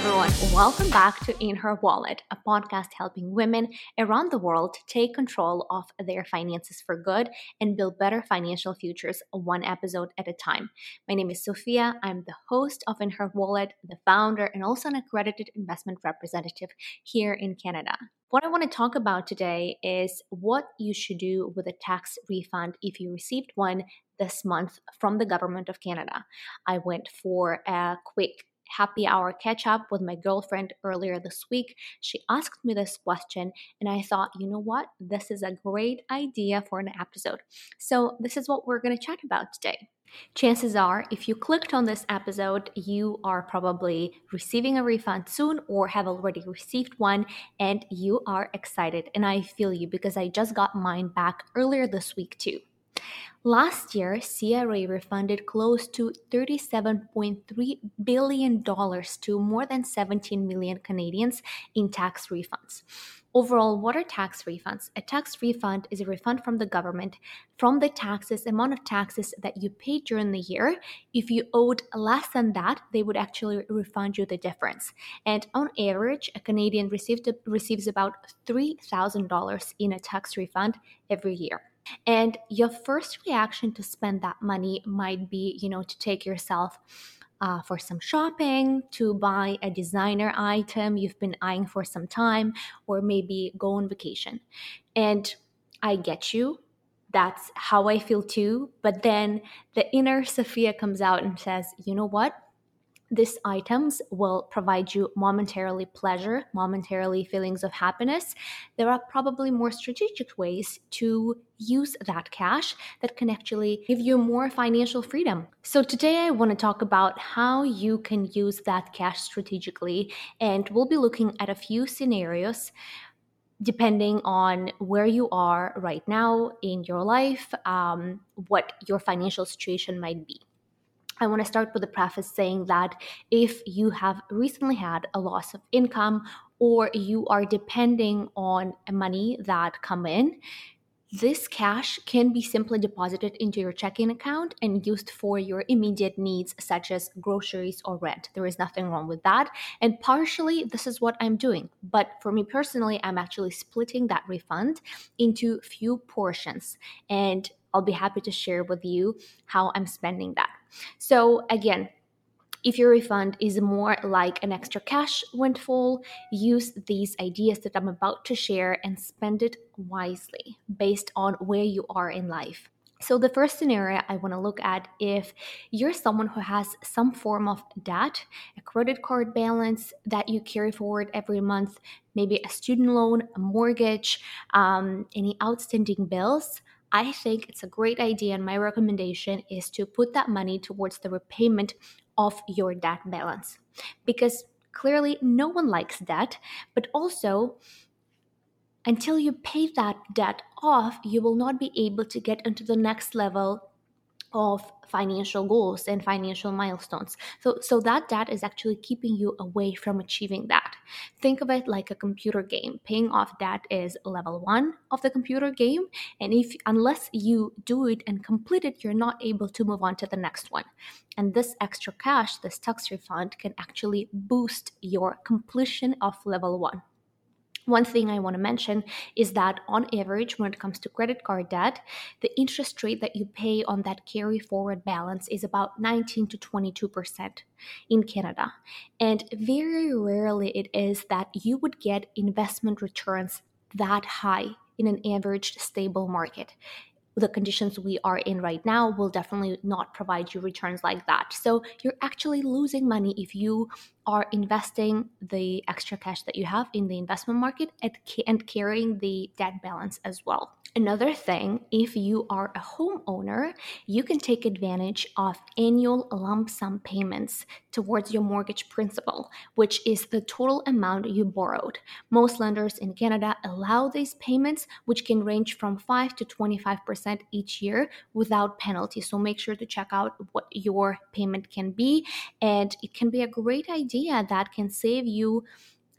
everyone. Welcome back to In Her Wallet, a podcast helping women around the world take control of their finances for good and build better financial futures one episode at a time. My name is Sofiia. I'm the host of In Her Wallet, the founder, and also an accredited investment representative here in Canada. What I want to talk about today is what you should do with a tax refund if you received one this month from the government of Canada. I went for a quick happy hour catch up with my girlfriend earlier this week. She asked me this question, and I thought, you know what? This is a great idea for an episode. So, this is what we're going to chat about today. Chances are, if you clicked on this episode, you are probably receiving a refund soon or have already received one and you are excited. And I feel you because I just got mine back earlier this week, too. Last year, CRA refunded close to $37.3 billion to more than 17 million Canadians in tax refunds. Overall, what are tax refunds? A tax refund is a refund from the government from the taxes, amount of taxes that you paid during the year. If you owed less than that, they would actually refund you the difference. And on average, a Canadian received, receives about $3,000 in a tax refund every year. And your first reaction to spend that money might be, you know, to take yourself uh, for some shopping, to buy a designer item you've been eyeing for some time, or maybe go on vacation. And I get you. That's how I feel too. But then the inner Sofiia comes out and says, you know what? These items will provide you momentarily pleasure, momentarily feelings of happiness. There are probably more strategic ways to use that cash that can actually give you more financial freedom. So, today I want to talk about how you can use that cash strategically, and we'll be looking at a few scenarios depending on where you are right now in your life, um, what your financial situation might be. I want to start with a preface saying that if you have recently had a loss of income or you are depending on money that come in, this cash can be simply deposited into your checking account and used for your immediate needs, such as groceries or rent. There is nothing wrong with that. And partially, this is what I'm doing. But for me personally, I'm actually splitting that refund into few portions. And I'll be happy to share with you how I'm spending that. So, again, if your refund is more like an extra cash windfall, use these ideas that I'm about to share and spend it wisely based on where you are in life. So, the first scenario I want to look at if you're someone who has some form of debt, a credit card balance that you carry forward every month, maybe a student loan, a mortgage, um, any outstanding bills, I think it's a great idea, and my recommendation is to put that money towards the repayment of your debt balance. Because clearly, no one likes debt, but also, until you pay that debt off, you will not be able to get into the next level of financial goals and financial milestones. So so that debt is actually keeping you away from achieving that. Think of it like a computer game. Paying off debt is level 1 of the computer game and if unless you do it and complete it you're not able to move on to the next one. And this extra cash, this tax refund can actually boost your completion of level 1. One thing I want to mention is that on average, when it comes to credit card debt, the interest rate that you pay on that carry forward balance is about 19 to 22% in Canada. And very rarely it is that you would get investment returns that high in an average stable market the conditions we are in right now will definitely not provide you returns like that. So you're actually losing money if you are investing the extra cash that you have in the investment market and carrying the debt balance as well. Another thing, if you are a homeowner, you can take advantage of annual lump sum payments towards your mortgage principal, which is the total amount you borrowed. Most lenders in Canada allow these payments, which can range from 5 to 25% each year without penalty. So make sure to check out what your payment can be. And it can be a great idea that can save you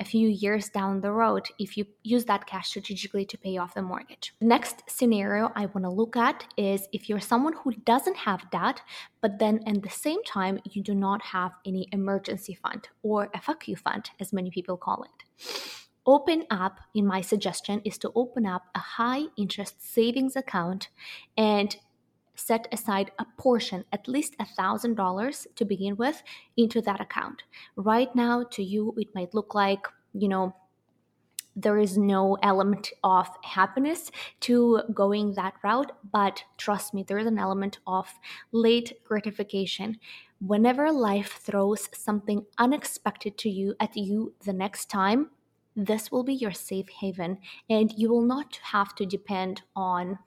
a few years down the road if you use that cash strategically to pay off the mortgage. The next scenario I want to look at is if you're someone who doesn't have debt, but then at the same time you do not have any emergency fund or you fund, as many people call it. Open up, in my suggestion, is to open up a high interest savings account and set aside a portion, at least a thousand dollars to begin with, into that account. Right now, to you, it might look like, you know, there is no element of happiness to going that route, but trust me, there is an element of late gratification. Whenever life throws something unexpected to you at you the next time, this will be your safe haven, and you will not have to depend on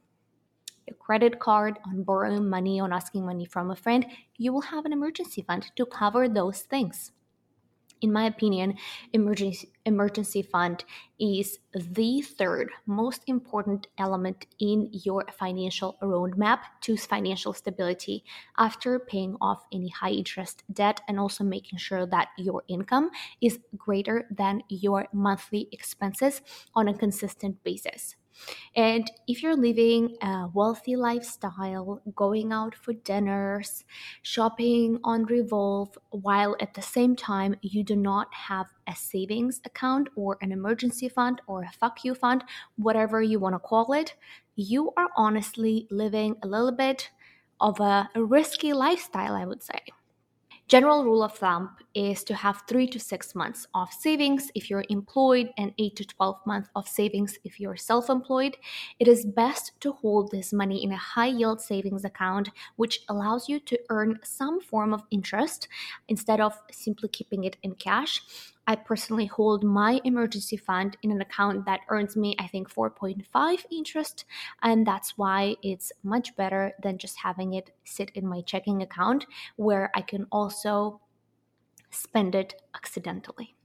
a credit card, on borrowing money, on asking money from a friend, you will have an emergency fund to cover those things. In my opinion, emergency emergency fund is the third most important element in your financial roadmap to financial stability after paying off any high interest debt and also making sure that your income is greater than your monthly expenses on a consistent basis. And if you're living a wealthy lifestyle, going out for dinners, shopping on Revolve, while at the same time you do not have a savings account or an emergency fund or a fuck you fund, whatever you want to call it, you are honestly living a little bit of a, risky lifestyle, I would say. General rule of thumb is to have three to six months of savings if you're employed and eight to 12 months of savings if you're self employed. It is best to hold this money in a high yield savings account, which allows you to earn some form of interest instead of simply keeping it in cash. I personally hold my emergency fund in an account that earns me, I think, 4.5 interest. And that's why it's much better than just having it sit in my checking account where I can also spend it accidentally.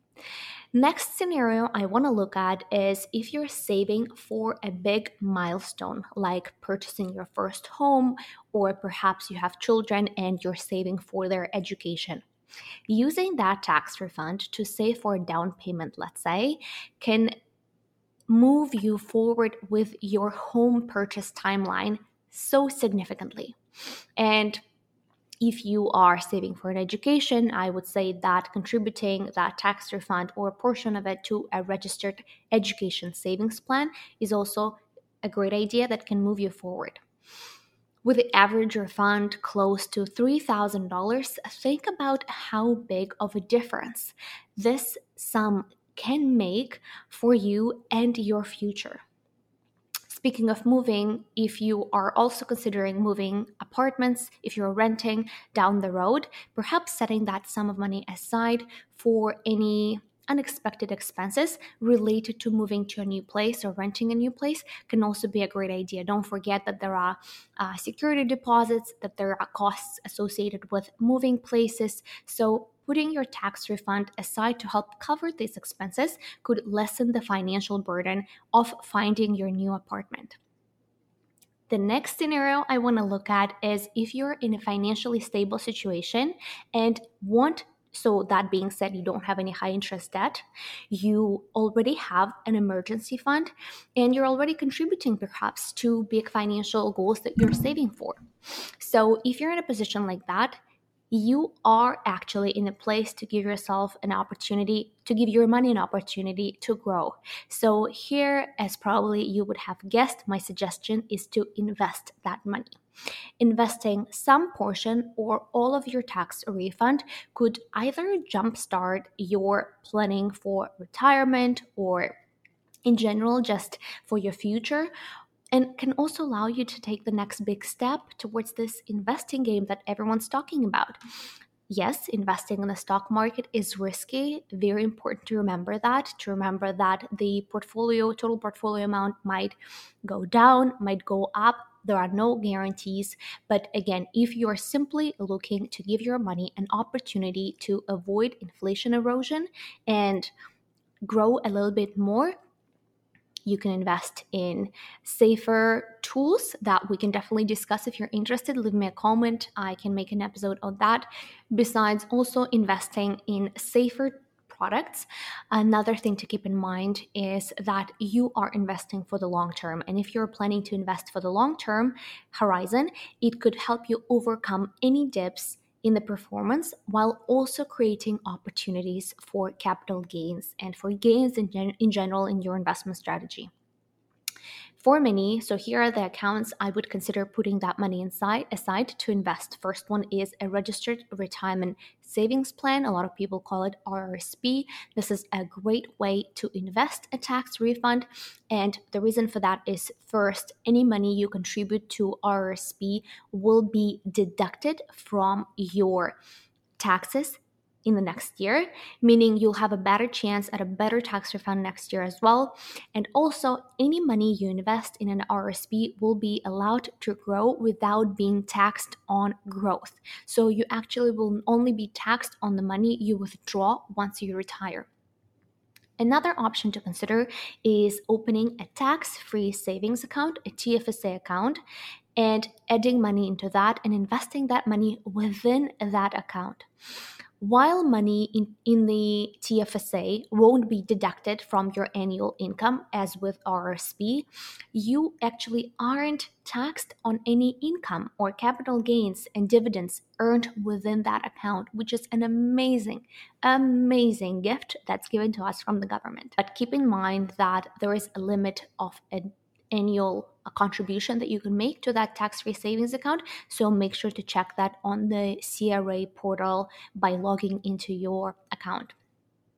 Next scenario I want to look at is if you're saving for a big milestone like purchasing your first home, or perhaps you have children and you're saving for their education. Using that tax refund to save for a down payment, let's say, can move you forward with your home purchase timeline so significantly. And if you are saving for an education, I would say that contributing that tax refund or a portion of it to a registered education savings plan is also a great idea that can move you forward. With the average refund close to $3,000, think about how big of a difference this sum can make for you and your future. Speaking of moving, if you are also considering moving apartments, if you're renting down the road, perhaps setting that sum of money aside for any unexpected expenses related to moving to a new place or renting a new place can also be a great idea. Don't forget that there are uh, security deposits, that there are costs associated with moving places. So, putting your tax refund aside to help cover these expenses could lessen the financial burden of finding your new apartment. The next scenario I want to look at is if you're in a financially stable situation and want so, that being said, you don't have any high interest debt, you already have an emergency fund, and you're already contributing perhaps to big financial goals that you're saving for. So, if you're in a position like that, you are actually in a place to give yourself an opportunity to give your money an opportunity to grow. So, here, as probably you would have guessed, my suggestion is to invest that money. Investing some portion or all of your tax refund could either jumpstart your planning for retirement or in general just for your future and can also allow you to take the next big step towards this investing game that everyone's talking about. Yes, investing in the stock market is risky. Very important to remember that. To remember that the portfolio, total portfolio amount might go down, might go up. There are no guarantees. But again, if you're simply looking to give your money an opportunity to avoid inflation erosion and grow a little bit more, you can invest in safer tools that we can definitely discuss if you're interested. Leave me a comment. I can make an episode on that. Besides, also investing in safer products. Another thing to keep in mind is that you are investing for the long term. And if you're planning to invest for the long term horizon, it could help you overcome any dips in the performance while also creating opportunities for capital gains and for gains in, gen- in general in your investment strategy for many, so here are the accounts I would consider putting that money inside aside to invest. First one is a registered retirement savings plan. A lot of people call it RRSP. This is a great way to invest a tax refund. And the reason for that is first, any money you contribute to RRSP will be deducted from your taxes in the next year, meaning you'll have a better chance at a better tax refund next year as well. And also, any money you invest in an RSP will be allowed to grow without being taxed on growth. So, you actually will only be taxed on the money you withdraw once you retire. Another option to consider is opening a tax free savings account, a TFSA account, and adding money into that and investing that money within that account while money in, in the TFSA won't be deducted from your annual income as with RSP, you actually aren't taxed on any income or capital gains and dividends earned within that account, which is an amazing, amazing gift that's given to us from the government. But keep in mind that there is a limit of an annual a contribution that you can make to that tax free savings account. So make sure to check that on the CRA portal by logging into your account.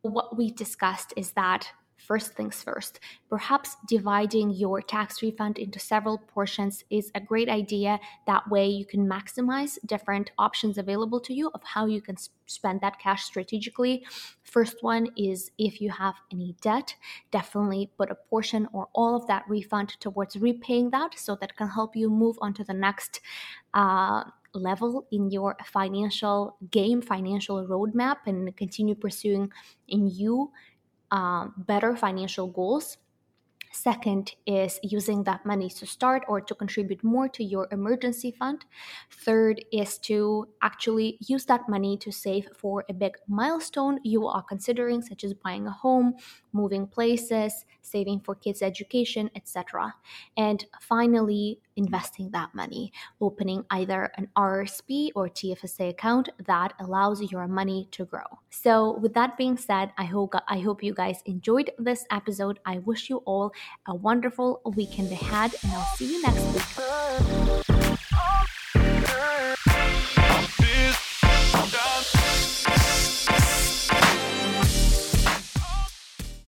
What we discussed is that first things first. Perhaps dividing your tax refund into several portions is a great idea. That way, you can maximize different options available to you of how you can spend that cash strategically. First one is if you have any debt, definitely put a portion or all of that refund towards repaying that so that can help you move on to the next. Uh, level in your financial game, financial roadmap, and continue pursuing in you um, better financial goals. Second is using that money to start or to contribute more to your emergency fund. Third is to actually use that money to save for a big milestone you are considering, such as buying a home, moving places, saving for kids' education, etc. And finally, investing that money, opening either an RSP or TFSA account that allows your money to grow. So, with that being said, I hope I hope you guys enjoyed this episode. I wish you all a wonderful weekend ahead, and I'll see you next week.